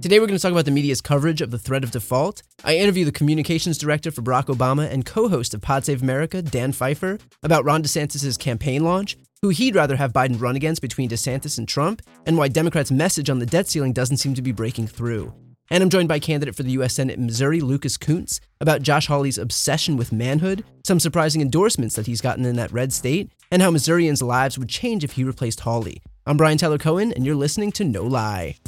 Today, we're going to talk about the media's coverage of the threat of default. I interview the communications director for Barack Obama and co host of Pod Save America, Dan Pfeiffer, about Ron DeSantis' campaign launch, who he'd rather have Biden run against between DeSantis and Trump, and why Democrats' message on the debt ceiling doesn't seem to be breaking through. And I'm joined by candidate for the U.S. Senate in Missouri, Lucas Kunce, about Josh Hawley's obsession with manhood, some surprising endorsements that he's gotten in that red state, and how Missourians' lives would change if he replaced Hawley. I'm Brian Tyler Cohen, and you're listening to No Lie.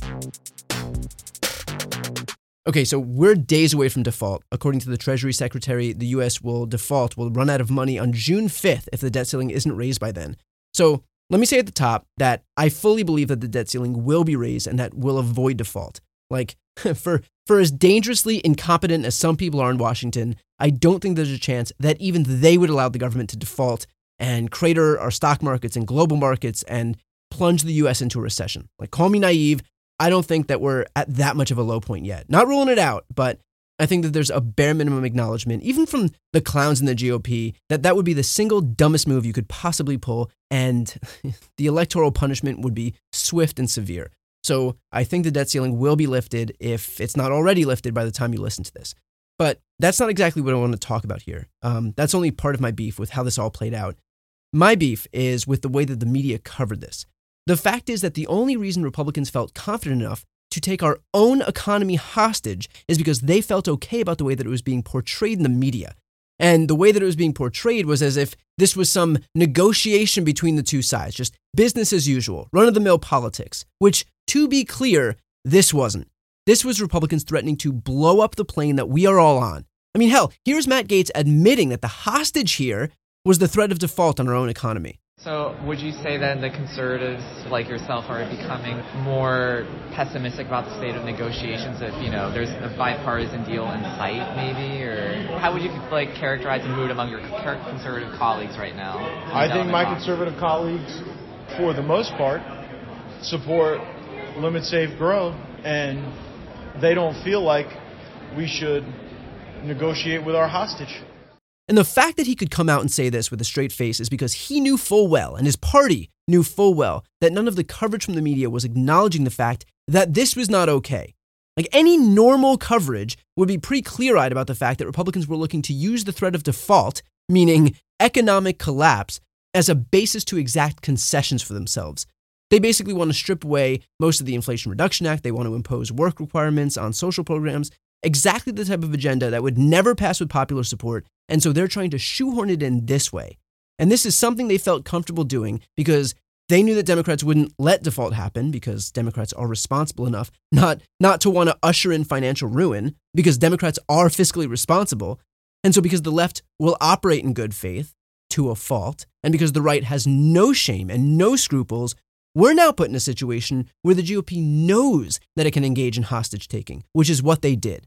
Okay, so we're days away from default. According to the Treasury Secretary, the U.S. will default, will run out of money on June 5th if the debt ceiling isn't raised by then. So let me say at the top that I fully believe that the debt ceiling will be raised and that will avoid default. Like, for, for as dangerously incompetent as some people are in Washington, I don't think there's a chance that even they would allow the government to default and crater our stock markets and global markets and plunge the US into a recession. Like, call me naive. I don't think that we're at that much of a low point yet. Not ruling it out, but I think that there's a bare minimum acknowledgement, even from the clowns in the GOP, that that would be the single dumbest move you could possibly pull, and the electoral punishment would be swift and severe. So I think the debt ceiling will be lifted if it's not already lifted by the time you listen to this. But that's not exactly what I want to talk about here. Um, that's only part of my beef with how this all played out. My beef is with the way that the media covered this. The fact is that the only reason Republicans felt confident enough to take our own economy hostage is because they felt okay about the way that it was being portrayed in the media. And the way that it was being portrayed was as if this was some negotiation between the two sides, just business as usual, run of the mill politics, which, to be clear, this wasn't. This was Republicans threatening to blow up the plane that we are all on. I mean, hell, here's Matt Gaetz admitting that the hostage here was the threat of default on our own economy. So, would you say then the conservatives like yourself are becoming more pessimistic about the state of negotiations if, you know, there's a bipartisan deal in sight, maybe? Or how would you, like, characterize the mood among your conservative colleagues right now? I think my conservative colleagues, for the most part, support Limit, Save, Grow, and they don't feel like we should negotiate with our hostage. And the fact that he could come out and say this with a straight face is because he knew full well, and his party knew full well, that none of the coverage from the media was acknowledging the fact that this was not okay. Like any normal coverage would be pretty clear eyed about the fact that Republicans were looking to use the threat of default, meaning economic collapse, as a basis to exact concessions for themselves. They basically want to strip away most of the Inflation Reduction Act. They want to impose work requirements on social programs, exactly the type of agenda that would never pass with popular support and so they're trying to shoehorn it in this way. And this is something they felt comfortable doing because they knew that Democrats wouldn't let default happen because Democrats are responsible enough not, not to want to usher in financial ruin because Democrats are fiscally responsible. And so because the left will operate in good faith to a fault, and because the right has no shame and no scruples, we're now put in a situation where the GOP knows that it can engage in hostage taking, which is what they did.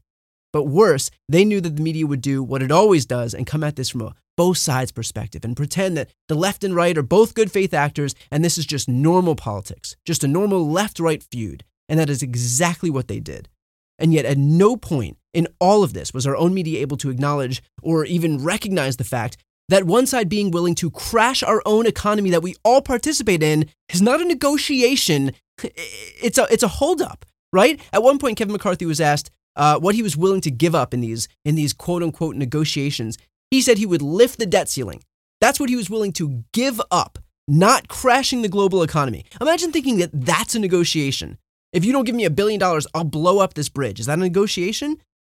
But worse, they knew that the media would do what it always does and come at this from a both sides perspective and pretend that the left and right are both good faith actors and this is just normal politics, just a normal left right feud. And that is exactly what they did. And yet, at no point in all of this was our own media able to acknowledge or even recognize the fact that one side being willing to crash our own economy that we all participate in is not a negotiation, it's a, it's a holdup, right? At one point, Kevin McCarthy was asked, uh, what he was willing to give up in these in these quote unquote negotiations. He said he would lift the debt ceiling. That's what he was willing to give up, not crashing the global economy. Imagine thinking that that's a negotiation. If you don't give me a billion dollars, I'll blow up this bridge. Is that a negotiation?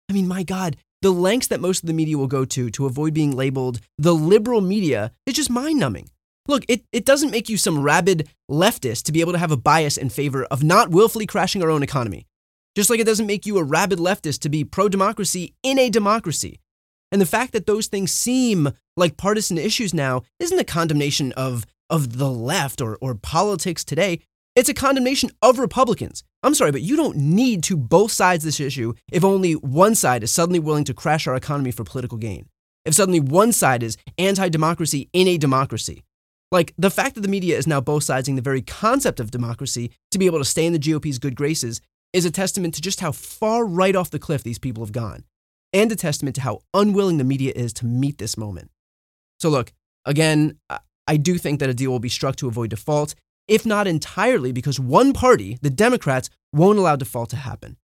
I mean, my God, the lengths that most of the media will go to to avoid being labeled the liberal media is just mind numbing. Look, it, it doesn't make you some rabid leftist to be able to have a bias in favor of not willfully crashing our own economy. Just like it doesn't make you a rabid leftist to be pro democracy in a democracy. And the fact that those things seem like partisan issues now isn't a condemnation of, of the left or, or politics today. It's a condemnation of Republicans I'm sorry, but you don't need to both sides this issue if only one side is suddenly willing to crash our economy for political gain. If suddenly one side is anti democracy in a democracy. Like the fact that the media is now both siding the very concept of democracy to be able to stay in the GOP's good graces is a testament to just how far right off the cliff these people have gone, and a testament to how unwilling the media is to meet this moment. So, look, again, I do think that a deal will be struck to avoid default, if not entirely because one party, the Democrats, won't allow default to happen.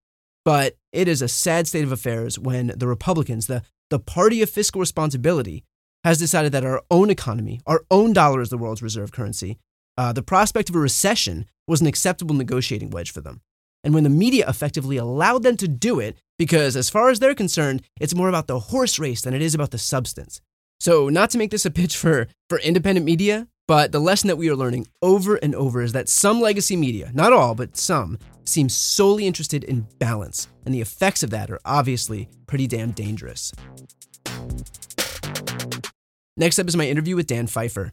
But it is a sad state of affairs when the Republicans, the, the party of fiscal responsibility, has decided that our own economy, our own dollar is the world's reserve currency, uh, the prospect of a recession was an acceptable negotiating wedge for them. And when the media effectively allowed them to do it, because as far as they're concerned, it's more about the horse race than it is about the substance. So, not to make this a pitch for, for independent media, but the lesson that we are learning over and over is that some legacy media, not all, but some, seem solely interested in balance. And the effects of that are obviously pretty damn dangerous. Next up is my interview with Dan Pfeiffer.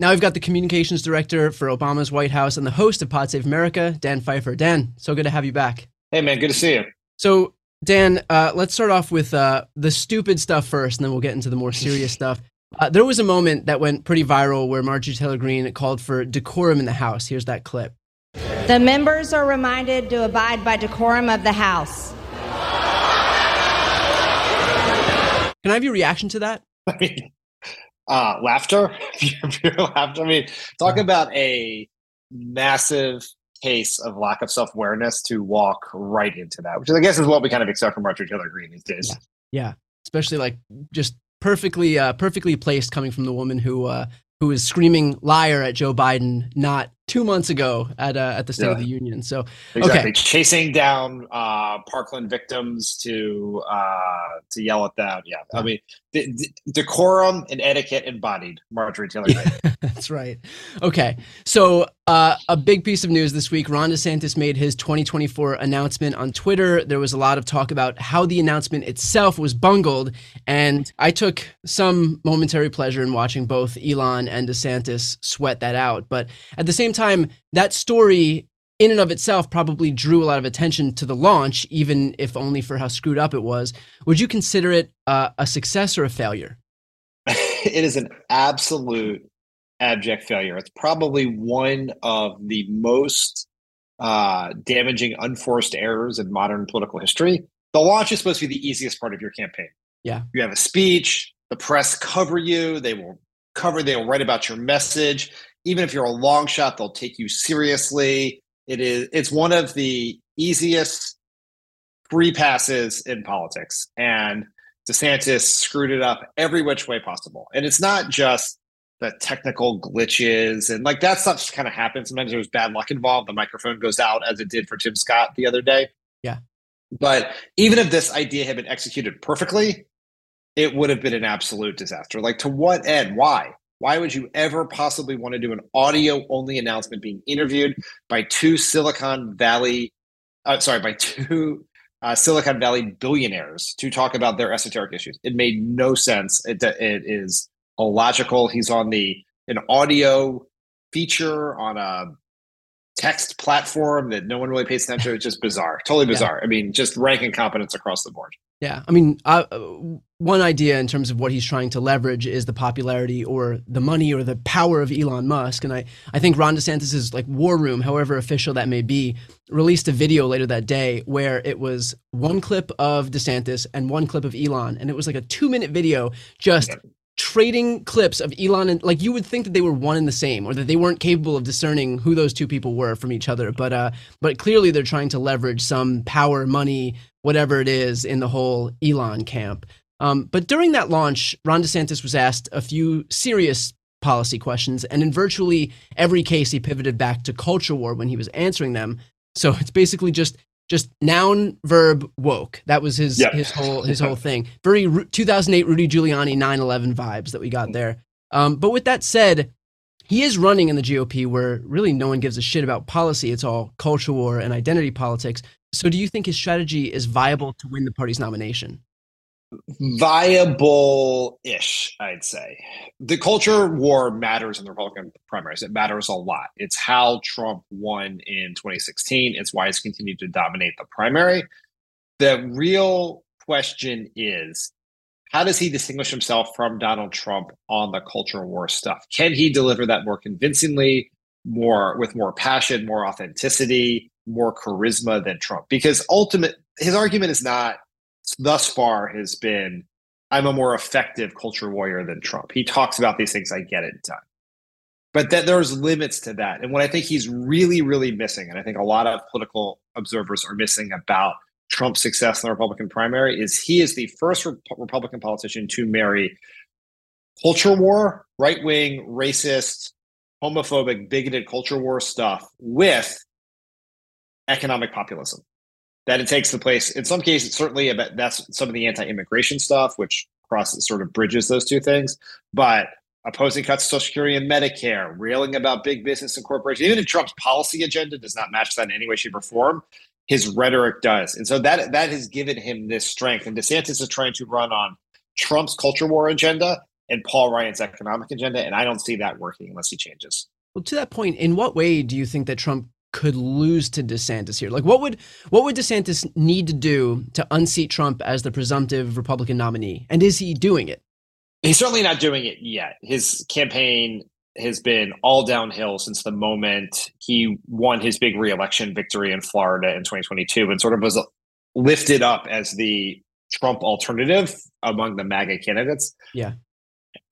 Now we've got the communications director for Obama's White House and the host of Pod Save America, Dan Pfeiffer. Dan, so good to have you back. Hey, man, good to see you. So, Dan, uh, let's start off with uh, the stupid stuff first, and then we'll get into the more serious stuff. Uh, there was a moment that went pretty viral where Marjorie Taylor Greene called for decorum in the House. Here's that clip. The members are reminded to abide by decorum of the House. Can I have your reaction to that? uh, laughter, pure laughter. I mean, talk about a massive case of lack of self awareness to walk right into that, which I guess is what we kind of expect from Marjorie Taylor Greene these days. Yeah, yeah. especially like just perfectly, uh, perfectly placed coming from the woman who uh, who is screaming liar at Joe Biden not two months ago at uh, at the State yeah. of the Union. So exactly okay. chasing down uh, Parkland victims to uh, to yell at them. Yeah, I mean decorum and etiquette embodied. Marjorie Taylor. That's right. Okay, so uh, a big piece of news this week: Ron DeSantis made his 2024 announcement on Twitter. There was a lot of talk about how the announcement itself was bungled, and I took some momentary pleasure in watching both Elon and DeSantis sweat that out. But at the same time, that story in and of itself probably drew a lot of attention to the launch, even if only for how screwed up it was. Would you consider it uh, a success or a failure? it is an absolute abject failure. It's probably one of the most uh, damaging unforced errors in modern political history. The launch is supposed to be the easiest part of your campaign. Yeah. You have a speech, the press cover you, they will cover, they will write about your message. Even if you're a long shot, they'll take you seriously. It is it's one of the easiest free passes in politics. And DeSantis screwed it up every which way possible. And it's not just the technical glitches and like that stuff just kind of happens. Sometimes there's bad luck involved. The microphone goes out as it did for Tim Scott the other day. Yeah. But even if this idea had been executed perfectly, it would have been an absolute disaster. Like to what end? Why? Why would you ever possibly want to do an audio only announcement being interviewed by two Silicon Valley uh, sorry, by two uh, Silicon Valley billionaires to talk about their esoteric issues. It made no sense. It, it is illogical. He's on the an audio feature on a text platform that no one really pays attention to. It's just bizarre, totally bizarre. Yeah. I mean, just rank incompetence across the board. Yeah, I mean, uh, one idea in terms of what he's trying to leverage is the popularity or the money or the power of Elon Musk, and I, I think Ron DeSantis's like war room, however official that may be, released a video later that day where it was one clip of DeSantis and one clip of Elon, and it was like a two minute video just trading clips of Elon and like you would think that they were one and the same or that they weren't capable of discerning who those two people were from each other. But uh but clearly they're trying to leverage some power money whatever it is in the whole Elon camp um, but during that launch Ron DeSantis was asked a few serious policy questions and in virtually every case he pivoted back to culture war when he was answering them. So it's basically just just noun verb woke. That was his yep. his whole his whole thing. Very 2008 rudy giuliani 9-11 vibes that we got there. Um, but with that said he is running in the gop where really no one gives a shit about policy. It's all culture war and identity politics. So do you think his strategy is viable to win the party's nomination viable ish, I'd say. The culture war matters in the Republican primaries. It matters a lot. It's how Trump won in 2016. It's why he's continued to dominate the primary. The real question is how does he distinguish himself from Donald Trump on the culture war stuff? Can he deliver that more convincingly, more with more passion, more authenticity, more charisma than Trump? Because ultimate his argument is not thus far has been I'm a more effective culture warrior than Trump. He talks about these things, I get it done. But that there's limits to that. And what I think he's really, really missing, and I think a lot of political observers are missing about Trump's success in the Republican primary, is he is the first Re- Republican politician to marry culture war, right wing, racist, homophobic, bigoted culture war stuff with economic populism that it takes the place. In some cases certainly that's some of the anti-immigration stuff which crosses sort of bridges those two things. But opposing cuts to social security and medicare railing about big business and corporations even if trump's policy agenda does not match that in any way shape or form his rhetoric does. And so that that has given him this strength. And desantis is trying to run on trump's culture war agenda and paul ryan's economic agenda. And i don't see that working unless he changes. Well to that point in what way do you think that trump could lose to DeSantis here? Like what would what would DeSantis need to do to unseat Trump as the presumptive Republican nominee? And is he doing it? He's certainly not doing it yet. His campaign has been all downhill since the moment he won his big reelection victory in Florida in 2022 and sort of was lifted up as the Trump alternative among the MAGA candidates. Yeah.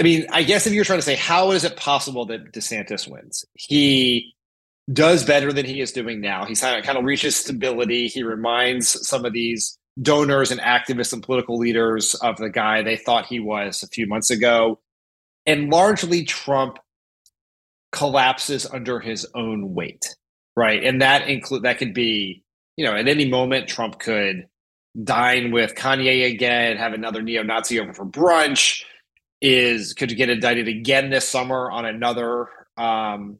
I mean, I guess if you're trying to say how is it possible that DeSantis wins? He does better than he is doing now. He kind of, reaches stability. He reminds some of these donors and activists and political leaders of the guy they thought he was a few months ago. And largely, Trump collapses under his own weight, right? And that include that could be, you know, at any moment, Trump could dine with Kanye again, have another neo-Nazi over for brunch. Is could get indicted again this summer on another um,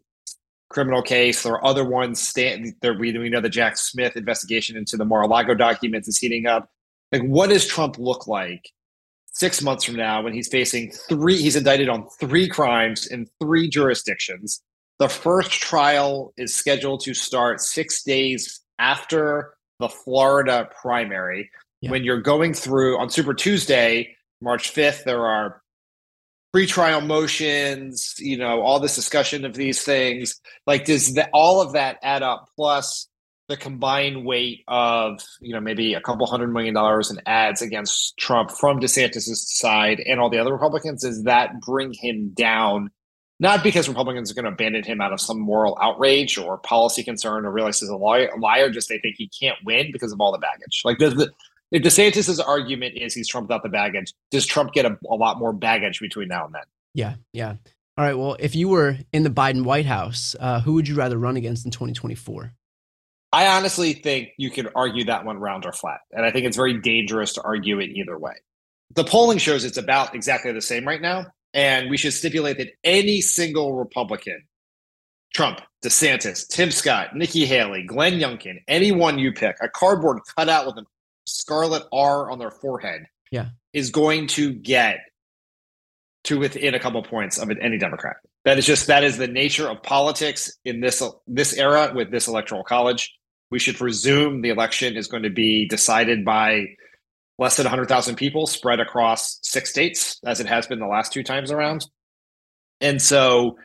criminal case. There are other ones. Stand, there, we, we know the Jack Smith investigation into the Mar-a-Lago documents is heating up. Like, what does Trump look like six months from now when he's facing three? He's indicted on three crimes in three jurisdictions. The first trial is scheduled to start six days after the Florida primary. Yeah. When you're going through on Super Tuesday, March 5th, there are pretrial motions, you know, all this discussion of these things. Like, does all of that add up? Plus the combined weight of you know maybe a couple hundred million dollars in ads against Trump from DeSantis' side and all the other Republicans. Does that bring him down? Not because Republicans are going to abandon him out of some moral outrage or policy concern or realize he's a liar, liar just they think he can't win because of all the baggage. Like, does the if DeSantis' argument is he's Trump without the baggage, does Trump get a, a lot more baggage between now and then? Yeah, yeah. All right. Well, if you were in the Biden White House, uh, who would you rather run against in 2024? I honestly think you can argue that one round or flat. And I think it's very dangerous to argue it either way. The polling shows it's about exactly the same right now. And we should stipulate that any single Republican Trump, DeSantis, Tim Scott, Nikki Haley, Glenn Youngkin, anyone you pick, a cardboard cutout with a scarlet R on their forehead, yeah, is going to get to within a couple points of any Democrat. That is just that is the nature of politics in this this era with this electoral college. We should presume the election is going to be decided by less than 100,000 people spread across six states, as it has been the last two times around. And so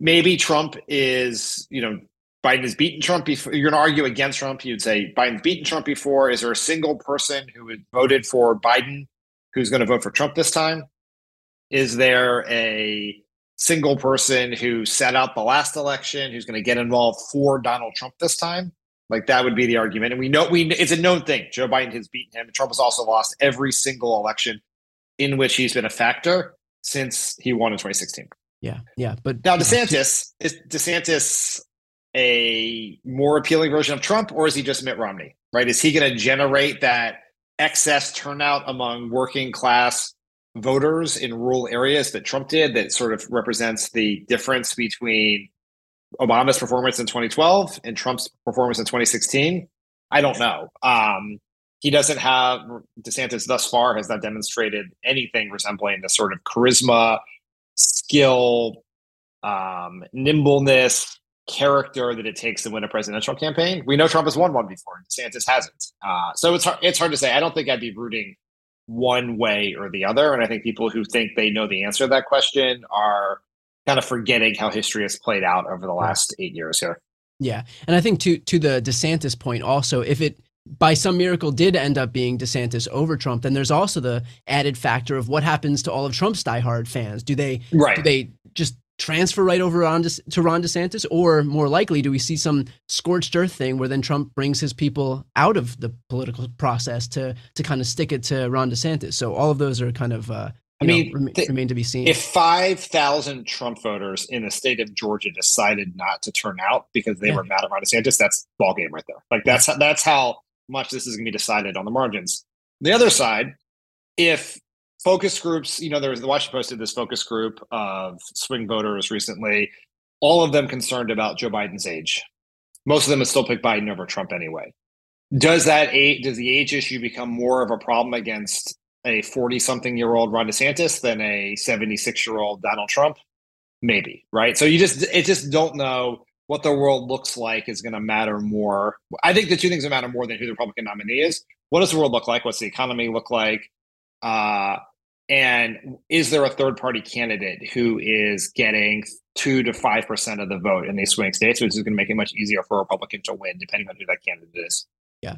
maybe Trump is, you know, Biden has beaten Trump before. You're going to argue against Trump. You'd say Biden's beaten Trump before. Is there a single person who had voted for Biden who's going to vote for Trump this time? Is there a single person who set out the last election who's going to get involved for Donald Trump this time? Like that would be the argument. And we know we it's a known thing. Joe Biden has beaten him. Trump has also lost every single election in which he's been a factor since he won in 2016. Yeah, yeah. But now DeSantis is DeSantis a more appealing version of Trump, or is he just Mitt Romney? Right? Is he going to generate that excess turnout among working class voters in rural areas that Trump did that sort of represents the difference between Obama's performance in 2012 and Trump's performance in 2016? I don't know. Um, he doesn't have DeSantis thus far has not demonstrated anything resembling the sort of charisma, skill, um, nimbleness, character that it takes to win a presidential campaign. We know Trump has won one before. DeSantis hasn't. Uh, so it's hard, it's hard to say. I don't think I'd be rooting one way or the other. And I think people who think they know the answer to that question are kind of forgetting how history has played out over the last eight years here. Yeah. And I think to to the DeSantis point also, if it by some miracle did end up being DeSantis over Trump, then there's also the added factor of what happens to all of Trump's diehard fans. Do they right. do they just transfer right over on to, to Ron DeSantis, or more likely, do we see some scorched earth thing where then Trump brings his people out of the political process to to kind of stick it to Ron DeSantis? So all of those are kind of uh, I mean, know, th- remain to be seen. If five thousand Trump voters in the state of Georgia decided not to turn out because they yeah. were mad at Ron DeSantis, that's ball game right there. Like that's that's how much this is going to be decided on the margins. The other side, if focus groups, you know, there was the Washington Post did this focus group of swing voters recently, all of them concerned about Joe Biden's age. Most of them would still pick Biden over Trump anyway. Does that age, does the age issue become more of a problem against a 40 something year old Ron DeSantis than a 76 year old Donald Trump? Maybe, right? So you just, it just don't know what the world looks like is going to matter more. I think the two things that matter more than who the Republican nominee is. What does the world look like? What's the economy look like? Uh, and is there a third party candidate who is getting two to five percent of the vote in these swing states, which is going to make it much easier for a Republican to win, depending on who that candidate is? Yeah.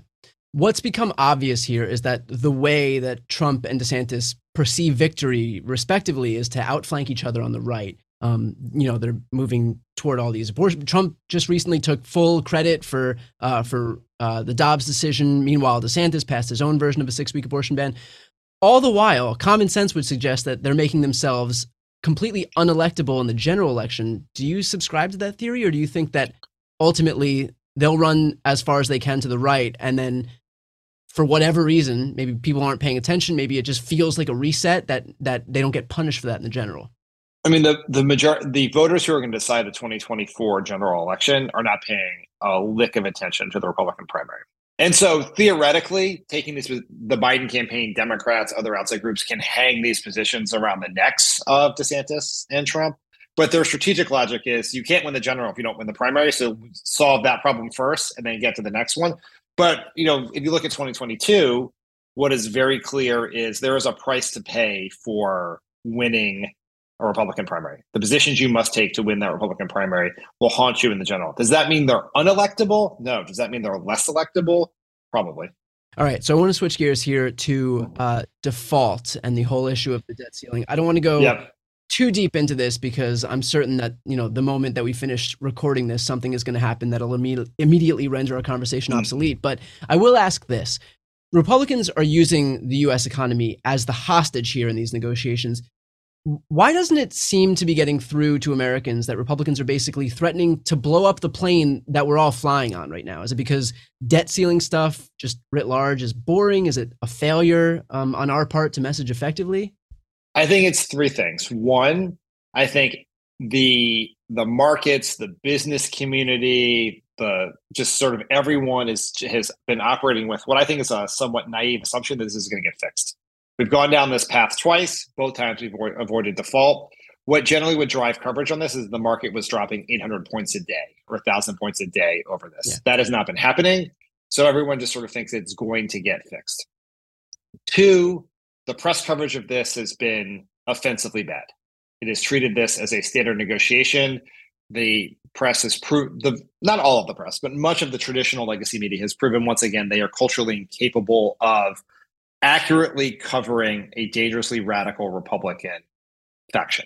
What's become obvious here is that the way that Trump and DeSantis perceive victory, respectively, is to outflank each other on the right. Um, you know, they're moving toward all these abortion. Trump just recently took full credit for uh, for uh, the Dobbs decision. Meanwhile, DeSantis passed his own version of a six week abortion ban. All the while, common sense would suggest that they're making themselves completely unelectable in the general election. Do you subscribe to that theory, or do you think that ultimately they'll run as far as they can to the right, and then for whatever reason, maybe people aren't paying attention, maybe it just feels like a reset that that they don't get punished for that in the general? I mean, the the major the voters who are going to decide the 2024 general election are not paying a lick of attention to the Republican primary. And so theoretically, taking this with the Biden campaign, Democrats, other outside groups can hang these positions around the necks of DeSantis and Trump. But their strategic logic is you can't win the general if you don't win the primary. So solve that problem first and then get to the next one. But you know, if you look at 2022, what is very clear is there is a price to pay for winning a Republican primary. The positions you must take to win that Republican primary will haunt you in the general. Does that mean they're unelectable? No. Does that mean they're less electable? Probably. All right. So I want to switch gears here to uh, default and the whole issue of the debt ceiling. I don't want to go yep. too deep into this because I'm certain that you know the moment that we finish recording this, something is going to happen that'll imme- immediately render our conversation mm-hmm. obsolete. But I will ask this. Republicans are using the US economy as the hostage here in these negotiations why doesn't it seem to be getting through to Americans that Republicans are basically threatening to blow up the plane that we're all flying on right now? Is it because debt ceiling stuff, just writ large, is boring? Is it a failure um, on our part to message effectively? I think it's three things. One, I think the the markets, the business community, the just sort of everyone is has been operating with what I think is a somewhat naive assumption that this is going to get fixed. We've gone down this path twice. Both times we've avoided default. What generally would drive coverage on this is the market was dropping 800 points a day or 1,000 points a day over this. Yeah. That has not been happening. So everyone just sort of thinks it's going to get fixed. Two, the press coverage of this has been offensively bad. It has treated this as a standard negotiation. The press has proved the not all of the press, but much of the traditional legacy media has proven once again they are culturally incapable of accurately covering a dangerously radical Republican faction.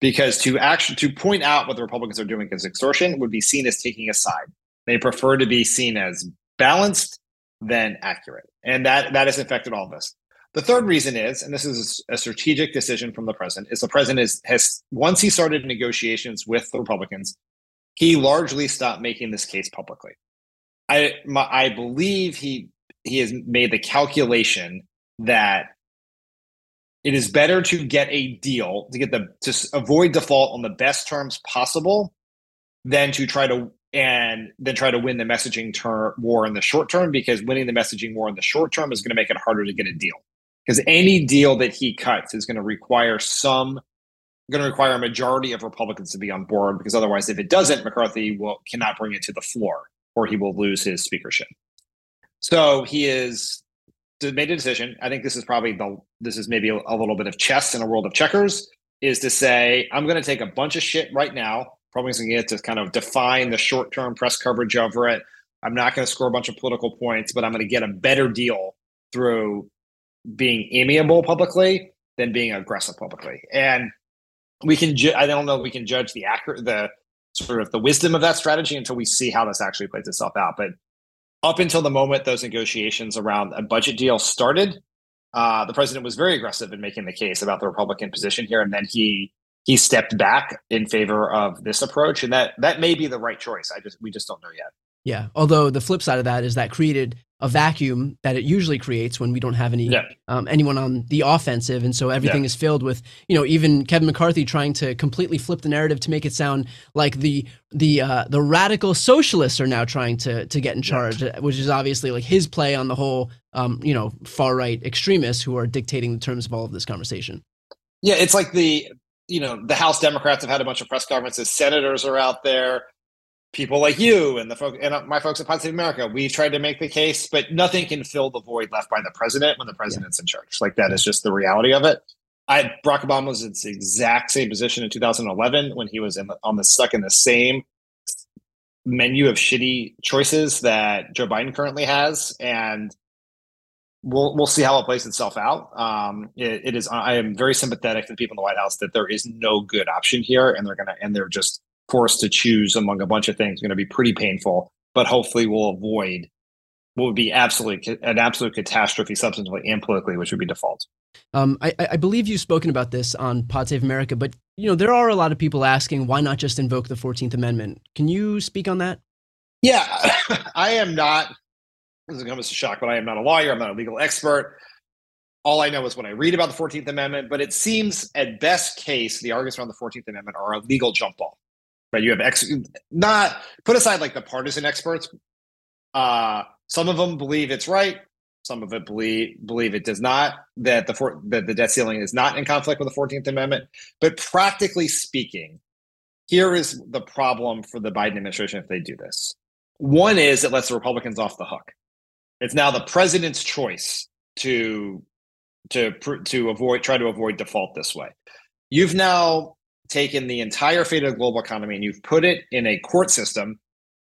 Because to actually to point out what the Republicans are doing as extortion would be seen as taking a side. They prefer to be seen as balanced than accurate. And that that has affected all of this. The third reason is, and this is a strategic decision from the president, is the president is, has once he started negotiations with the Republicans, he largely stopped making this case publicly. I my, I believe he he has made the calculation that it is better to get a deal to get the to avoid default on the best terms possible than to try to and then try to win the messaging ter- war in the short term because winning the messaging war in the short term is going to make it harder to get a deal. Because any deal that he cuts is going to require some going to require a majority of republicans to be on board because otherwise if it doesn't mccarthy will cannot bring it to the floor or he will lose his speakership so he is made a decision i think this is probably the this is maybe a, a little bit of chess in a world of checkers is to say i'm going to take a bunch of shit right now probably going to get to kind of define the short term press coverage over it. I'm not going to score a bunch of political points, but I'm going to get a better deal through being amiable publicly than being aggressive publicly. And we can, ju- I don't know we can judge the accurate, the sort of the wisdom of that strategy until we see how this actually plays itself out. But up until the moment those negotiations around a budget deal started, uh, the president was very aggressive in making the case about the Republican position here, and then he he stepped back in favor of this approach, and that that may be the right choice. I just we just don't know yet. Yeah. Although the flip side of that is that created a vacuum that it usually creates when we don't have any yeah. um, anyone on the offensive, and so everything yeah. is filled with you know even Kevin McCarthy trying to completely flip the narrative to make it sound like the the uh, the radical socialists are now trying to to get in charge, yeah. which is obviously like his play on the whole um, you know far right extremists who are dictating the terms of all of this conversation. Yeah, it's like the you know, the House Democrats have had a bunch of press conferences. Senators are out there. People like you and the folk and uh, my folks at Pod Save America, we tried to make the case, but nothing can fill the void left by the president when the president's yeah. in charge. Like that is just the reality of it. I Barack Obama was in the exact same position in 2011 when he was in the, on the stuck in the same menu of shitty choices that Joe Biden currently has, and we'll we'll see how it plays itself out. Um, it, it is. I am very sympathetic to the people in the White House that there is no good option here, and they're gonna and they're just forced to choose among a bunch of things. Going to be pretty painful, but hopefully we'll avoid what would be absolutely an absolute catastrophe substantively and politically, which would be default. Um, I, I, believe you've spoken about this on Pod Save America, but you know there are a lot of people asking why not just invoke the Fourteenth Amendment. Can you speak on that? Yeah, I am not this is a shock, but I am not a lawyer. I'm not a legal expert. All I know is what I read about the 14th Amendment, but it seems at best case, the arguments around the 14th Amendment are a legal jump ball. Right? You have ex- not put aside like the partisan experts. Uh, some of them believe it's right. Some of it believe believe it does not. That the for, that the debt ceiling is not in conflict with the 14th Amendment. But practically speaking, here is the problem for the Biden administration if they do this. One is it lets the Republicans off the hook. It's now the president's choice to to to avoid try to avoid default this way. You've now taken the entire fate of the global economy and you've put it in a court system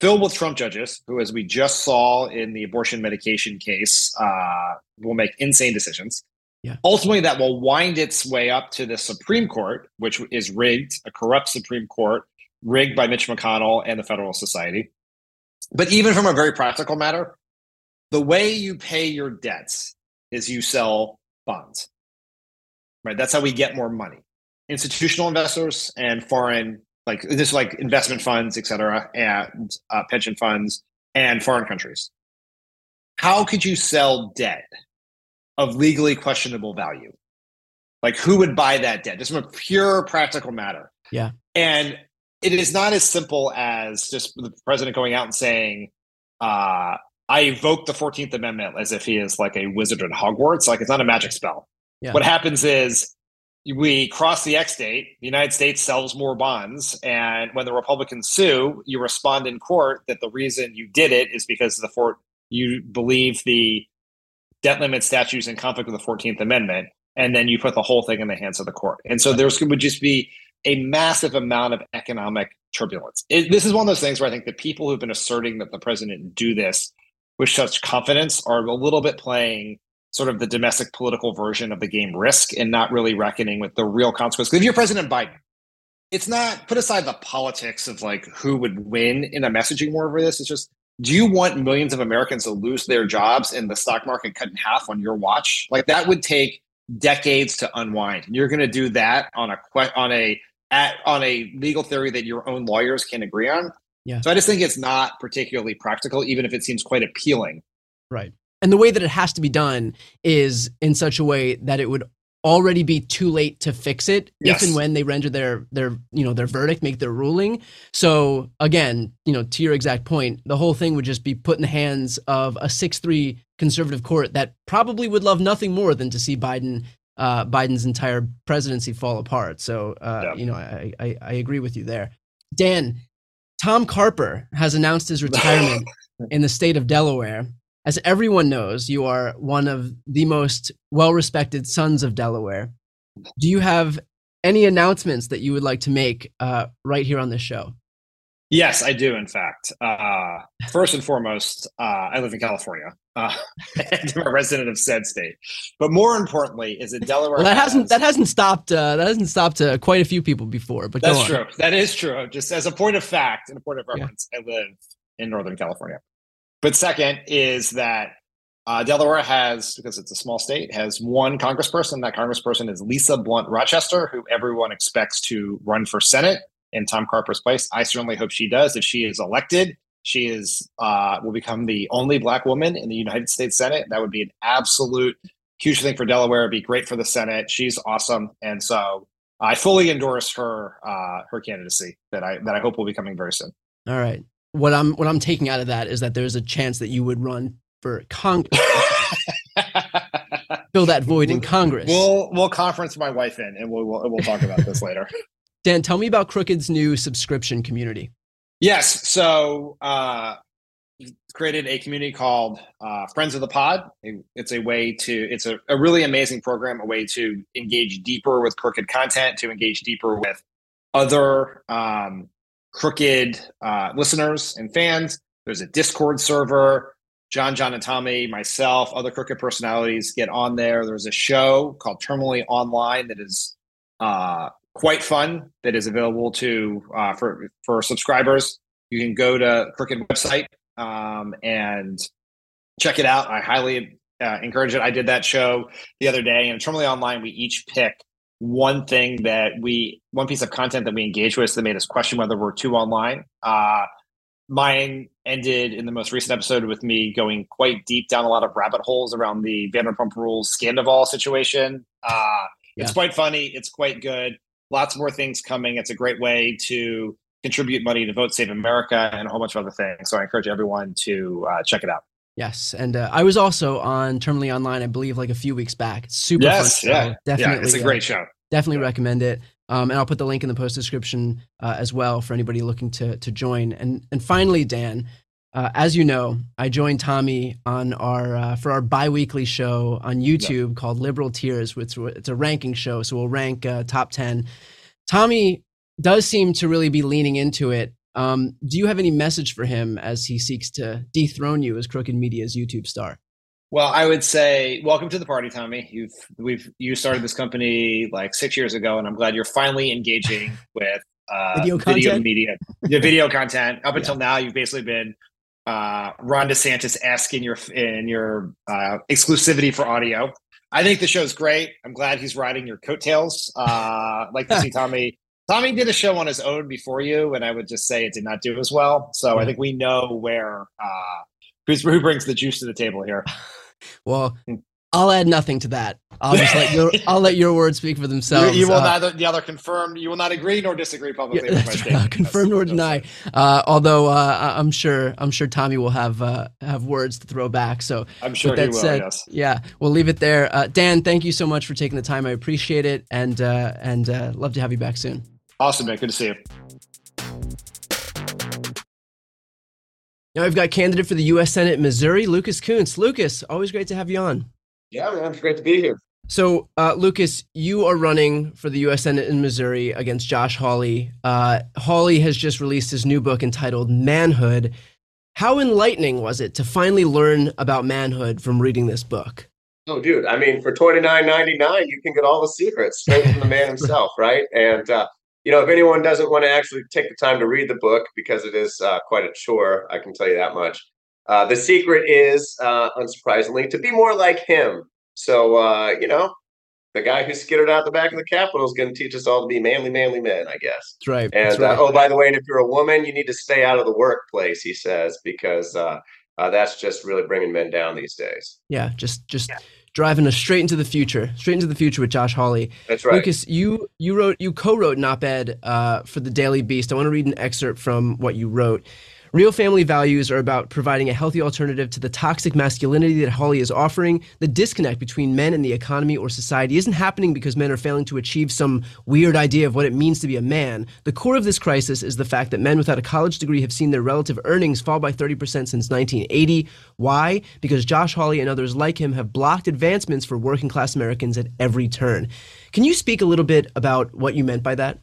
filled with Trump judges who, as we just saw in the abortion medication case, uh, will make insane decisions. Yeah. Ultimately, that will wind its way up to the Supreme Court, which is rigged, a corrupt Supreme Court, rigged by Mitch McConnell and the Federalist Society. But even from a very practical matter, the way you pay your debts is you sell bonds. Right? That's how we get more money. Institutional investors and foreign, like this, like investment funds, et cetera, and uh, pension funds and foreign countries. How could you sell debt of legally questionable value? Like, who would buy that debt? Just from a pure practical matter. Yeah. And it is not as simple as just the president going out and saying, uh, I evoke the 14th Amendment as if he is like a wizard at Hogwarts. Like it's not a magic spell. Yeah. What happens is we cross the X date, the United States sells more bonds. And when the Republicans sue, you respond in court that the reason you did it is because the fort you believe the debt limit statutes in conflict with the 14th Amendment. And then you put the whole thing in the hands of the court. And so there's would just be a massive amount of economic turbulence. It, this is one of those things where I think the people who've been asserting that the president do this with such confidence are a little bit playing sort of the domestic political version of the game risk and not really reckoning with the real consequences. If you're President Biden, it's not put aside the politics of like who would win in a messaging war over this. It's just do you want millions of Americans to lose their jobs and the stock market cut in half on your watch? Like that would take decades to unwind. And you're going to do that on a on a at, on a legal theory that your own lawyers can agree on. Yeah. So I just think it's not particularly practical, even if it seems quite appealing. Right. And the way that it has to be done is in such a way that it would already be too late to fix it Yes. if and when they render their their you know their verdict make their ruling so again you know to your exact point the whole thing would just be put in the hands of a 6-3 conservative court that probably would love nothing more than to see biden uh, biden's entire presidency fall apart so uh, Yeah. you know I, I i agree with you there dan tom carper has announced his retirement in the state of delaware as everyone knows, you are one of the most well respected sons of Delaware. Do you have any announcements that you would like to make uh, right here on this show? Yes, I do. In fact, uh, first and foremost, uh, I live in California. Uh, and I'm a resident of said state. But more importantly, is that Delaware. Well, that hasn't that hasn't stopped uh, that hasn't stopped uh, quite a few people before. But That's true. That is true. Just as a point of fact and a point of Yeah. reference, I live in Northern California. But second is that uh, Delaware has, because it's a small state, has one congressperson. That congressperson is Lisa Blunt Rochester, who everyone expects to run for Senate in Tom Carper's place. I certainly hope she does. If she is elected, she is uh, will become the only black woman in the United States Senate. That would be an absolute huge thing for Delaware. It'd be great for the Senate. She's awesome, and so I fully endorse her uh, her candidacy that I that I hope will be coming very soon. All right. What I'm what I'm taking out of that is that there's a chance that you would run for Congress, fill that void in Congress. We'll we'll conference my wife in, and we'll we'll, we'll talk about this later. Dan, tell me about Crooked's new subscription community. Yes. So uh, created a community called uh, Friends of the Pod. It's a way to. It's a, a really amazing program. A way to engage deeper with Crooked content, to engage deeper with other um, Crooked uh, listeners and fans. There's a Discord server. John, John, and Tommy, myself, other Crooked personalities get on there. There's a show called Terminally Online that is uh, quite fun. That is available to uh, for for subscribers. You can go to Crooked website um, and check it out. I highly uh, encourage it. I did that show the other day, and Terminally Online, we each pick one thing that we one piece of content that we engaged with that made us question whether we're too online. Uh, mine ended in the most recent episode with me going quite deep down a lot of rabbit holes around the Vanderpump Rules Scandoval situation. Uh, It's quite funny. It's quite good. Lots more things coming. It's a great way to contribute money to Vote Save America and a whole bunch of other things. So I encourage everyone to uh, check it out. Yes, and uh, I was also on Terminally Online, I believe, like a few weeks back. It's Super yes, fun. show. yeah, definitely. yeah. It's a uh, great show. definitely Yeah. recommend it. Um, and I'll put the link in the post description uh, as well for anybody looking to to join. And and finally, Dan, uh, as you know, I joined Tommy on our uh, for our biweekly show on YouTube called Liberal Tears, which it's a ranking show. So we'll rank uh, top ten. Tommy does seem to really be leaning into it. Um, do you have any message for him as he seeks to dethrone you as Crooked Media's YouTube star? Well, I would say welcome to the party, Tommy. You've we've you started this company like six years ago, and I'm glad you're finally engaging with uh, Video content? media, the video content. Up until now, you've basically been uh, Ron DeSantis asking your in your uh, exclusivity for audio. I think the show's great. I'm glad he's riding your coattails. Uh, like to see Tommy. Tommy did a show on his own before you, and I would just say it did not do as well. So I think we know where uh, who's, who brings the juice to the table here. Well, I'll add nothing to that. I'll just let your I'll let your words speak for themselves. You, you will Uh, neither other confirm you will not agree nor disagree publicly yeah, with right. statement. Confirm nor deny. Uh, although uh, I'm sure I'm sure Tommy will have uh, have words to throw back. So I'm sure that will, said, yes. yeah, we'll leave it there. Uh, Dan, thank you so much for taking the time. I appreciate it, and uh, and uh, love to have you back soon. Awesome, man. Good to see you. Now we've got candidate for the U.S. Senate in Missouri, Lucas Kunce. Lucas, always great to have you on. Yeah, man, it's great to be here. So, uh, Lucas, you are running for the U.S. Senate in Missouri against Josh Hawley. Uh, Hawley has just released his new book entitled Manhood. How enlightening was it to finally learn about manhood from reading this book? Oh, dude, I mean, for twenty nine ninety nine, you can get all the secrets straight from the man himself, right? And uh, you know, if anyone doesn't want to actually take the time to read the book because it is uh, quite a chore, I can tell you that much. Uh, the secret is, uh, unsurprisingly, to be more like him. So, uh, you know, the guy who skittered out the back of the Capitol is going to teach us all to be manly, manly men, I guess. That's right. And That's right. uh, oh, by the way, and if you're a woman, you need to stay out of the workplace, he says, because uh, uh, that's just really bringing men down these days. yeah, just just driving us straight into the future, straight into the future with Josh Hawley. That's right. Lucas, you you wrote you co-wrote an op-ed uh, for the Daily Beast. I want to read an excerpt from what you wrote. Real family values are about providing a healthy alternative to the toxic masculinity that Hawley is offering. The disconnect between men and the economy or society isn't happening because men are failing to achieve some weird idea of what it means to be a man. The core of this crisis is the fact that men without a college degree have seen their relative earnings fall by 30% since 1980. Why? Because Josh Hawley and others like him have blocked advancements for working class Americans at every turn. Can you speak a little bit about what you meant by that?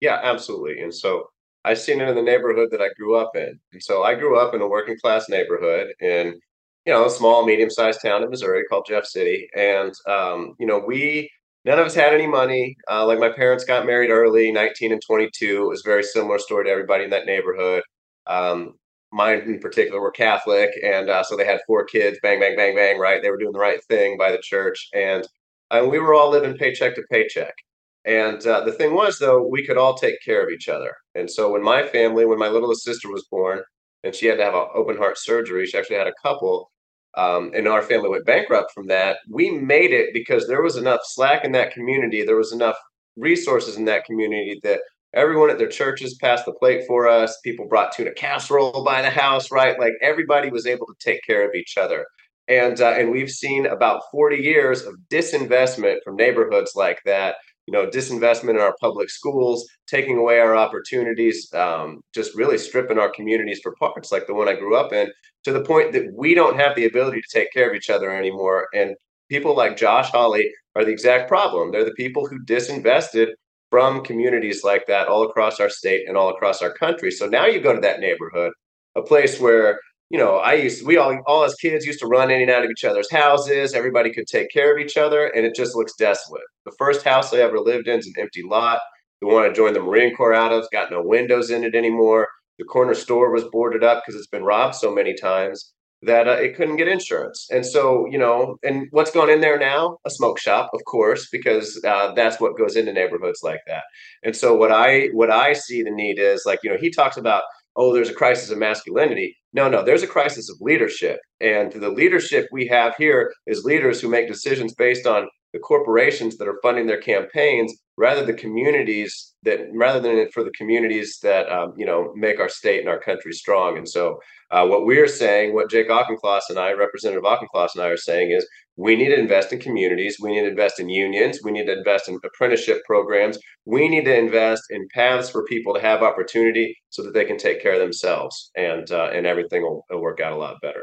Yeah, absolutely. And so I've seen it in the neighborhood that I grew up in. And so I grew up in a working class neighborhood in, you know, a small, medium sized town in Missouri called Jeff City. And, um, you know, we, none of us had any money. Uh, like my parents got married early, 19 and 22. It was a very similar story to everybody in that neighborhood. Um, mine in particular were Catholic. And uh, so they had four kids, bang, bang, bang, bang, right? They were doing the right thing by the church. And, and we were all living paycheck to paycheck. And uh, the thing was, though, we could all take care of each other. And so when my family, when my littlest sister was born, and she had to have an open heart surgery, she actually had a couple, um, and our family went bankrupt from that. We made it because there was enough slack in that community. There was enough resources in that community that everyone at their churches passed the plate for us. People brought tuna casserole by the house, right? Like everybody was able to take care of each other. And uh, and we've seen about 40 years of disinvestment from neighborhoods like that you know, disinvestment in our public schools, taking away our opportunities, um, just really stripping our communities for parts, like the one I grew up in, to the point that we don't have the ability to take care of each other anymore. And people like Josh Hawley are the exact problem. They're the people who disinvested from communities like that all across our state and all across our country. So now you go to that neighborhood, a place where you know, I used we all all as kids used to run in and out of each other's houses. Everybody could take care of each other, and it just looks desolate. The first house I ever lived in is an empty lot. The one I joined the Marine Corps out of's got no windows in it anymore. The corner store was boarded up because it's been robbed so many times that uh, it couldn't get insurance. And so, you know, and what's going in there now? A smoke shop, of course, because uh, that's what goes into neighborhoods like that. And so, what I what I see the need is like, you know, he talks about oh, there's a crisis of masculinity. No, no, there's a crisis of leadership. And the leadership we have here is leaders who make decisions based on the corporations that are funding their campaigns rather the communities that rather than for the communities that um, you know make our state and our country strong. And so uh, what we're saying what jake auchincloss and i representative auchincloss and i are saying is we need to invest in communities. We need to invest in unions. We need to invest in apprenticeship programs. We need to invest in paths for people to have opportunity so that they can take care of themselves. And uh, and everything will, will work out a lot better.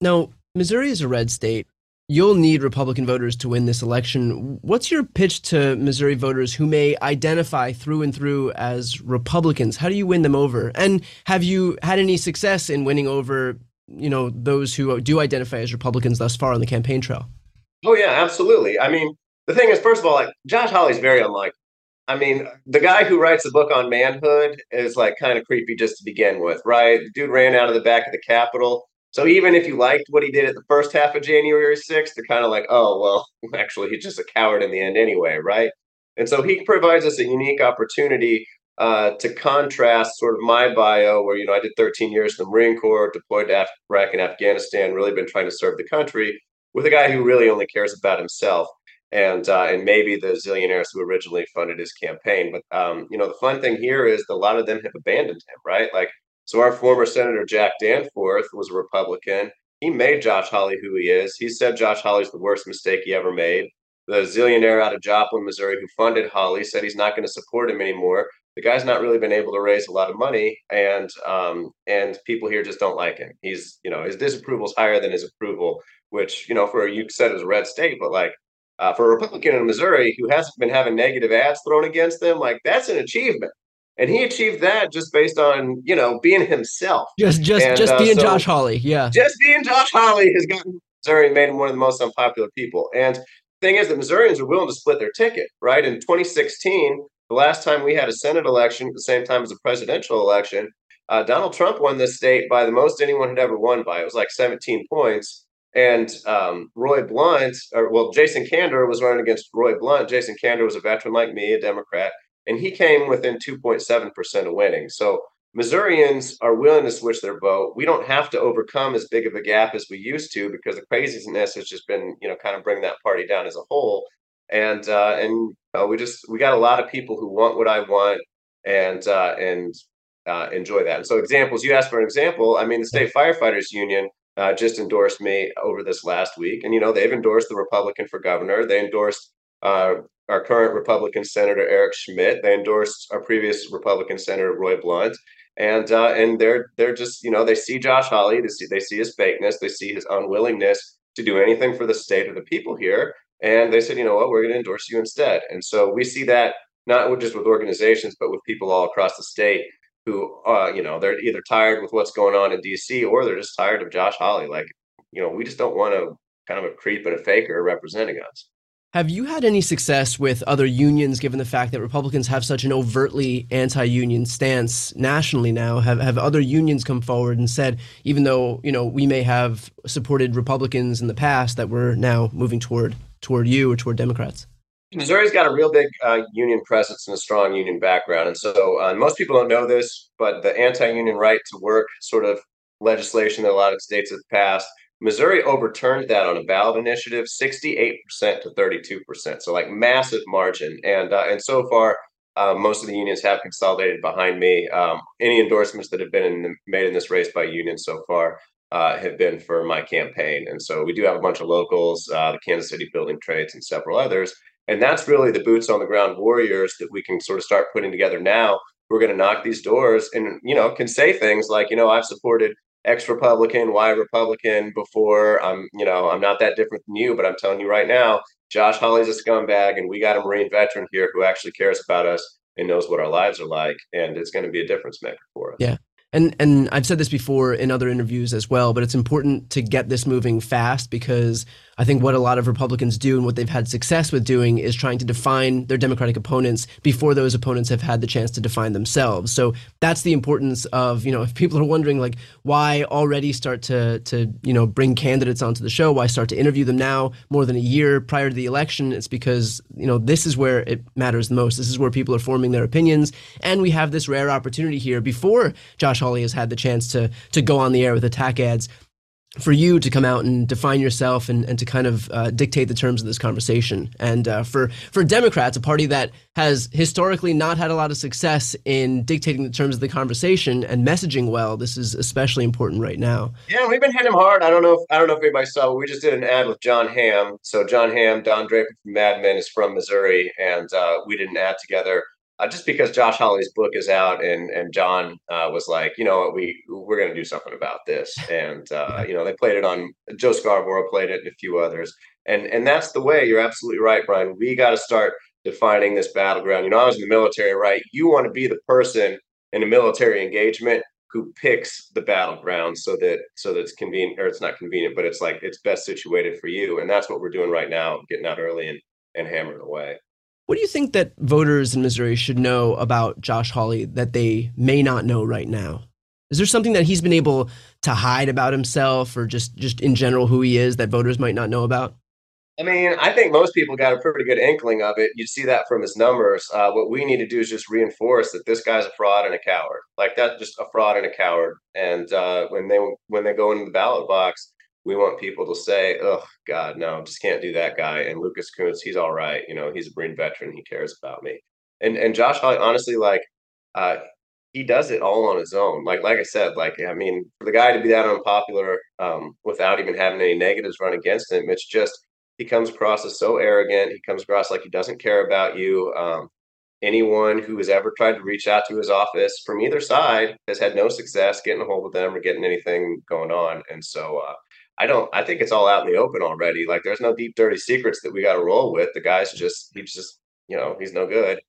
Now, Missouri is a red state. You'll need Republican voters to win this election. What's your pitch to Missouri voters who may identify through and through as Republicans? How do you win them over? And have you had any success in winning over, you know, those who do identify as Republicans thus far on the campaign trail? Oh yeah, absolutely. I mean, the thing is, first of all, like Josh Hawley's very unlikely. I mean, the guy who writes the book on manhood is like kind of creepy just to begin with, right? The dude ran out of the back of the Capitol. So even if you liked what he did at the first half of January 6th, they're kind of like, oh, well, actually, he's just a coward in the end anyway, right? And so he provides us a unique opportunity uh, to contrast sort of my bio, where, you know, I did 13 years in the Marine Corps, deployed to Iraq and Afghanistan, really been trying to serve the country, with a guy who really only cares about himself and uh, and maybe the zillionaires who originally funded his campaign. But um, you know, the fun thing here is a lot of them have abandoned him, right? Like, so our former senator Jack Danforth was a Republican. He made Josh Hawley who he is. He said Josh Hawley's the worst mistake he ever made. The zillionaire out of Joplin, Missouri, who funded Hawley, said he's not going to support him anymore. The guy's not really been able to raise a lot of money, and um, and people here just don't like him. He's, you know, his disapproval is higher than his approval, which you know, for you said it was a red state, but like uh, for a Republican in Missouri who hasn't been having negative ads thrown against them, like that's an achievement. And he achieved that just based on you know being himself. Just just and, just uh, being so Josh Hawley, yeah. Just being Josh Hawley has gotten Missouri and made him one of the most unpopular people. And the thing is that Missourians are willing to split their ticket, right? In 2016, the last time we had a Senate election at the same time as a presidential election, uh, Donald Trump won this state by the most anyone had ever won by. It was like 17 points. And um, Roy Blunt, or well, Jason Kander was running against Roy Blunt. Jason Kander was a veteran like me, a Democrat, and he came within 2.7% of winning. So Missourians are willing to switch their vote. We don't have to overcome as big of a gap as we used to because the craziness has just been, you know, kind of bring that party down as a whole. And uh, and uh, we just we got a lot of people who want what I want and uh, and uh, enjoy that. And so examples, you asked for an example. I mean, the state firefighters union uh, just endorsed me over this last week. And, you know, they've endorsed the Republican for governor. They endorsed uh, our current Republican Senator Eric Schmitt. They endorsed our previous Republican Senator Roy Blunt. And uh, and they're they're just you know they see Josh Hawley they see they see his fakeness they see his unwillingness to do anything for the state or the people here and they said you know what we're going to endorse you instead and so we see that not just with organizations but with people all across the state who uh, you know they're either tired with what's going on in DC or they're just tired of Josh Hawley. Like, you know, we just don't want a kind of a creep and a faker representing us. Have you had any success with other unions, given the fact that Republicans have such an overtly anti-union stance nationally now? Have have other unions come forward and said, even though you know we may have supported Republicans in the past, that we're now moving toward toward you or toward Democrats? Missouri's got a real big uh, union presence and a strong union background. And so uh, most people don't know this, but the anti union right to work sort of legislation that a lot of states have passed, Missouri overturned that on a ballot initiative 68% to 32%. So, like, massive margin. And, uh, and so far, uh, most of the unions have consolidated behind me. Um, any endorsements that have been in the, made in this race by unions so far uh, have been for my campaign. And so we do have a bunch of locals, uh, the Kansas City Building Trades, and several others and that's really the boots on the ground warriors that we can sort of start putting together now. We're going to knock these doors and, you know, can say things like, you know, I've supported X Republican, Y Republican before. I'm, you know, I'm not that different than you, but I'm telling you right now, Josh Hawley's a scumbag, and we got a Marine veteran here who actually cares about us and knows what our lives are like, and it's going to be a difference maker for us. Yeah. And and I've said this before in other interviews as well, but it's important to get this moving fast because I think what a lot of Republicans do and what they've had success with doing is trying to define their Democratic opponents before those opponents have had the chance to define themselves. So that's the importance of, you know, if people are wondering like why already start to to, you know, bring candidates onto the show, why start to interview them now more than a year prior to the election, it's because, you know, this is where it matters the most. This is where people are forming their opinions and we have this rare opportunity here before Josh Hawley has had the chance to to go on the air with attack ads for you to come out and define yourself and, and to kind of uh, dictate the terms of this conversation. And uh, for, for Democrats, a party that has historically not had a lot of success in dictating the terms of the conversation and messaging well, this is especially important right now. Yeah, we've been hitting him hard. I don't know if I don't know if anybody saw. We just did an ad with Jon Hamm. So Jon Hamm, Don Draper from Mad Men is from Missouri, and uh, we did an ad together uh, just because Josh Hawley's book is out, and and Jon uh, was like, you know, we we're going to do something about this, and uh, you know, they played it on Joe Scarborough played it, and a few others, and and that's the way. You're absolutely right, Brian. We got to start defining this battleground. You know, I was in the military, right? You want to be the person in a military engagement who picks the battleground so that so that it's convenient or it's not convenient, but it's like it's best situated for you, and that's what we're doing right now, getting out early and and hammering away. What do you think that voters in Missouri should know about Josh Hawley that they may not know right now? Is there something that he's been able to hide about himself or just just in general who he is that voters might not know about? I mean, I think most people got a pretty good inkling of it. You see that from his numbers. Uh, what we need to do is just reinforce that this guy's a fraud and a coward. Like that, just a fraud and a coward. And uh, when they when they go into the ballot box, we want people to say, "Oh God, no, just can't do that guy." And Lucas Kunce, he's all right. You know, he's a Marine veteran. He cares about me. And and Josh Hawley, honestly, like, uh, he does it all on his own. Like like I said, like I mean, for the guy to be that unpopular um, without even having any negatives run against him, it's just he comes across as so arrogant. He comes across like he doesn't care about you. Um, anyone who has ever tried to reach out to his office from either side has had no success getting a hold of them or getting anything going on. And so uh, I don't. I think it's all out in the open already. Like there's no deep dirty secrets that we got to roll with. The guy's just he's just you know he's no good,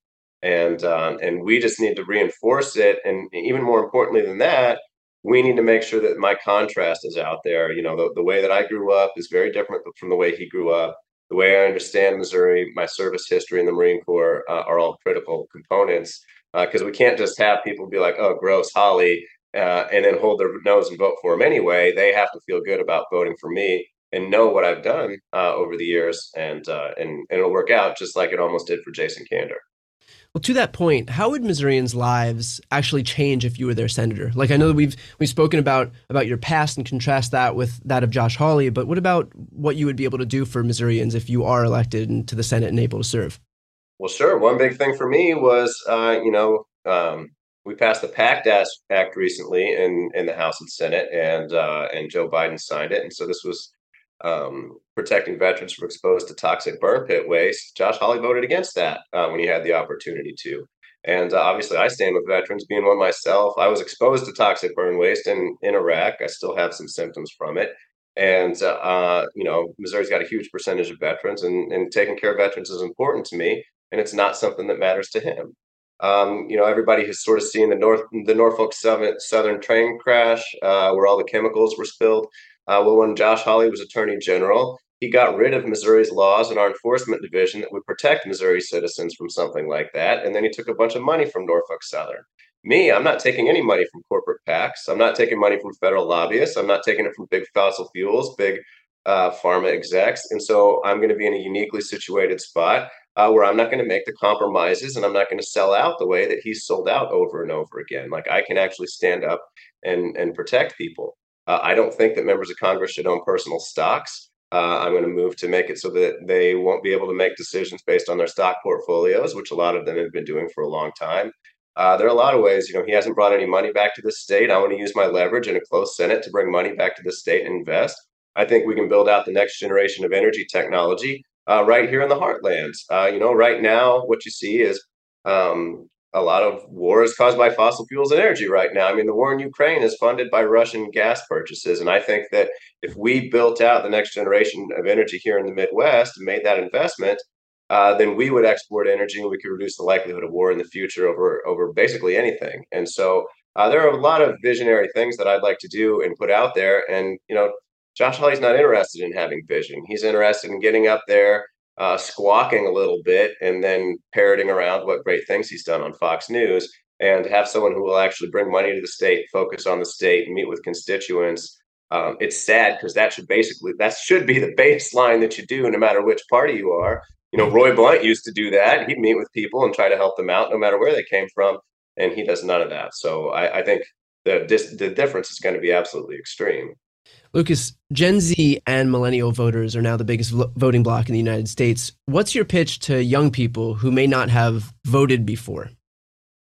and um, and we just need to reinforce it. And even more importantly than that, we need to make sure that my contrast is out there. You know, the, the way that I grew up is very different from the way he grew up. The way I understand Missouri, my service history in the Marine Corps uh, are all critical components because uh, we can't just have people be like, "Oh, gross, Hawley," uh, and then hold their nose and vote for him anyway. They have to feel good about voting for me and know what I've done uh, over the years, and, uh, and and it'll work out just like it almost did for Jason Kander. Well, to that point, how would Missourians' lives actually change if you were their senator? Like I know that we've we've spoken about about your past and contrast that with that of Josh Hawley, but what about what you would be able to do for Missourians if you are elected to the Senate and able to serve? Well, sure. One big thing for me was, uh, you know, um, we passed the PACT Act recently in in the House and Senate, and uh, and Joe Biden signed it, and so this was um, protecting veterans from exposed to toxic burn pit waste. Josh Hawley voted against that uh, when he had the opportunity to. And uh, obviously, I stand with veterans, being one myself. I was exposed to toxic burn waste in, in Iraq. I still have some symptoms from it. And, uh, you know, Missouri's got a huge percentage of veterans, and, and taking care of veterans is important to me. And it's not something that matters to him. Um, you know, everybody has sort of seen the North, the Norfolk Southern, train crash uh, where all the chemicals were spilled. Uh, well, when Josh Hawley was Attorney General, he got rid of Missouri's laws and our enforcement division that would protect Missouri citizens from something like that. And then he took a bunch of money from Norfolk Southern. Me, I'm not taking any money from corporate PACs. I'm not taking money from federal lobbyists. I'm not taking it from big fossil fuels, big uh, pharma execs. And so I'm going to be in a uniquely situated spot uh, where I'm not going to make the compromises and I'm not going to sell out the way that he's sold out over and over again. Like I can actually stand up and and protect people. Uh, I don't think that members of Congress should own personal stocks. Uh, I'm going to move to make it so that they won't be able to make decisions based on their stock portfolios, which a lot of them have been doing for a long time. Uh, there are a lot of ways. You know, he hasn't brought any money back to the state. I want to use my leverage in a close Senate to bring money back to the state and invest. I think we can build out the next generation of energy technology uh, right here in the heartlands. Uh, you know, right now, what you see is um, a lot of war is caused by fossil fuels and energy right now. I mean, the war in Ukraine is funded by Russian gas purchases. And I think that if we built out the next generation of energy here in the Midwest and made that investment, uh, then we would export energy and we could reduce the likelihood of war in the future over, over basically anything. And so uh, there are a lot of visionary things that I'd like to do and put out there. And, you know, Josh Hawley's not interested in having vision. He's interested in getting up there, uh, squawking a little bit, and then parroting around what great things he's done on Fox News. And have someone who will actually bring money to the state, focus on the state, meet with constituents. Um, it's sad because that should basically that should be the baseline that you do, no matter which party you are. You know, Roy Blunt used to do that. He'd meet with people and try to help them out, no matter where they came from, and he does none of that. So I, I think the the difference is going to be absolutely extreme. Lucas, Gen Z and millennial voters are now the biggest voting bloc in the United States. What's your pitch to young people who may not have voted before?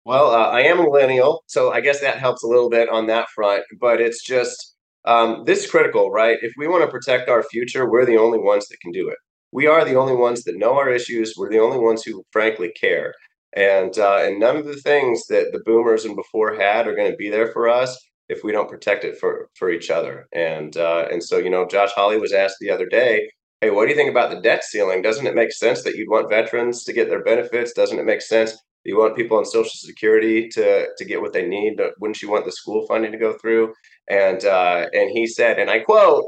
Well, uh, I am a millennial, so I guess that helps a little bit on that front. But it's just um, this is critical, right? If we want to protect our future, we're the only ones that can do it. We are the only ones that know our issues. We're the only ones who frankly care. And uh, and none of the things that the boomers and before had are going to be there for us if we don't protect it for for each other. And uh, and so you know, Josh Hawley was asked the other day, "Hey, what do you think about the debt ceiling? Doesn't it make sense that you'd want veterans to get their benefits? Doesn't it make sense that you want people on Social Security to to get what they need? Wouldn't you want the school funding to go through?" And uh, and he said, and I quote,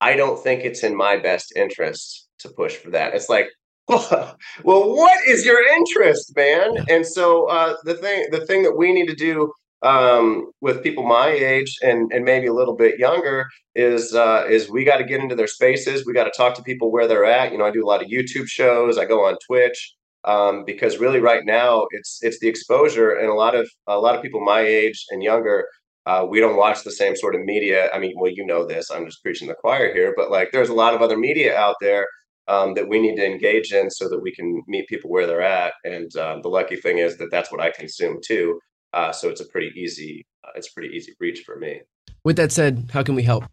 "I don't think it's in my best interest to push for that." It's like well, well, what is your interest, man? And so uh, the thing, the thing that we need to do um, with people my age and and maybe a little bit younger is uh, is we got to get into their spaces. We got to talk to people where they're at. You know, I do a lot of YouTube shows. I go on Twitch um, because really right now it's it's the exposure and a lot of a lot of people my age and younger Uh, we don't watch the same sort of media. I mean, well, you know this. I'm just preaching the choir here, but like, there's a lot of other media out there um, that we need to engage in so that we can meet people where they're at. And um, the lucky thing is that that's what I consume too. Uh, so it's a pretty easy, uh, it's pretty easy reach for me. With that said, how can we help?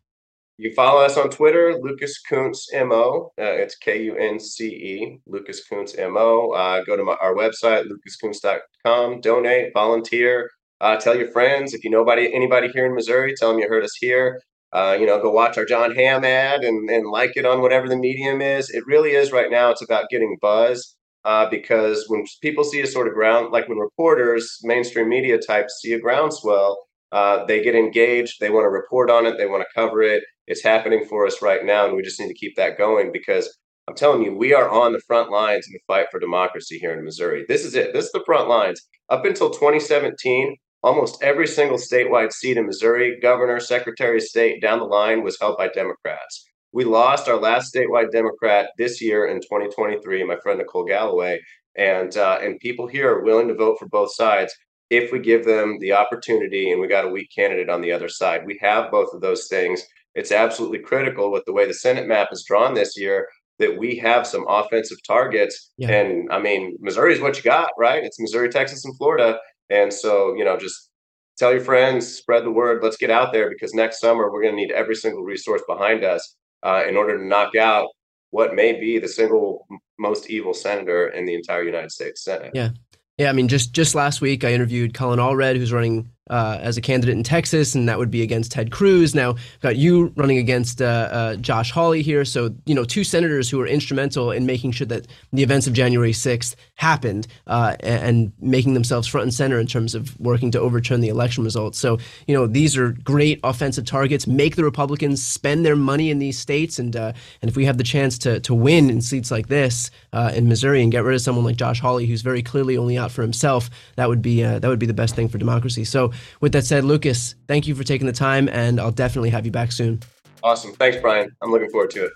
You follow us on Twitter, Lucas Kunce Mo. Uh, it's K U N C E, Lucas Kunce Mo. Uh, go to my, our website, lucaskunce.com. Donate, volunteer, uh, tell your friends. If you know anybody, anybody here in Missouri, tell them you heard us here. Uh, you know, go watch our Jon Hamm ad and, and like it on whatever the medium is. It really is right now. It's about getting buzz uh, because when people see a sort of ground, like when reporters, mainstream media types see a groundswell, uh, they get engaged. They want to report on it. They want to cover it. It's happening for us right now, and we just need to keep that going because I'm telling you, we are on the front lines in the fight for democracy here in Missouri. This is it. This is the front lines. Up until 2017, almost every single statewide seat in Missouri, governor, secretary of state down the line was held by Democrats. We lost our last statewide Democrat this year in 2023, my friend Nicole Galloway, and uh, and people here are willing to vote for both sides if we give them the opportunity and we got a weak candidate on the other side. We have both of those things. It's absolutely critical with the way the Senate map is drawn this year that we have some offensive targets. Yeah. And I mean, Missouri is what you got, right? It's Missouri, Texas, and Florida. And so, you know, just tell your friends, spread the word. Let's get out there because next summer we're going to need every single resource behind us uh, in order to knock out what may be the single most evil senator in the entire United States Senate. Yeah. Yeah, I mean, just just last week I interviewed Colin Allred, who's running uh, as a candidate in Texas, and that would be against Ted Cruz. Now, got you running against uh, uh, Josh Hawley here. So, you know, two senators who were instrumental in making sure that the events of January 6th happened uh, and making themselves front and center in terms of working to overturn the election results. So, you know, these are great offensive targets. Make the Republicans spend their money in these states. And, uh, and if we have the chance to, to win in seats like this uh, in Missouri and get rid of someone like Josh Hawley, who's very clearly only out for himself, that would be, that would be the best thing for democracy. So, with that said, Lucas, thank you for taking the time, and I'll definitely have you back soon. Awesome. Thanks, Brian. I'm looking forward to it.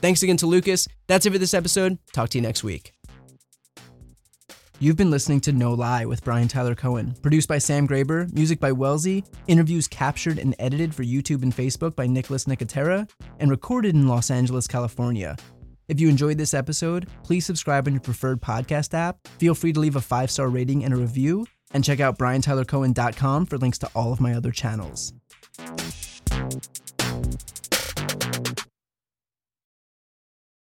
Thanks again to Lucas. That's it for this episode. Talk to you next week. You've been listening to No Lie with Brian Tyler Cohen, produced by Sam Graber, music by Wellesley, interviews captured and edited for YouTube and Facebook by Nicholas Nicotera, and recorded in Los Angeles, California. If you enjoyed this episode, please subscribe on your preferred podcast app. Feel free to leave a five star rating and a review, and check out BrianTylerCohen.com for links to all of my other channels.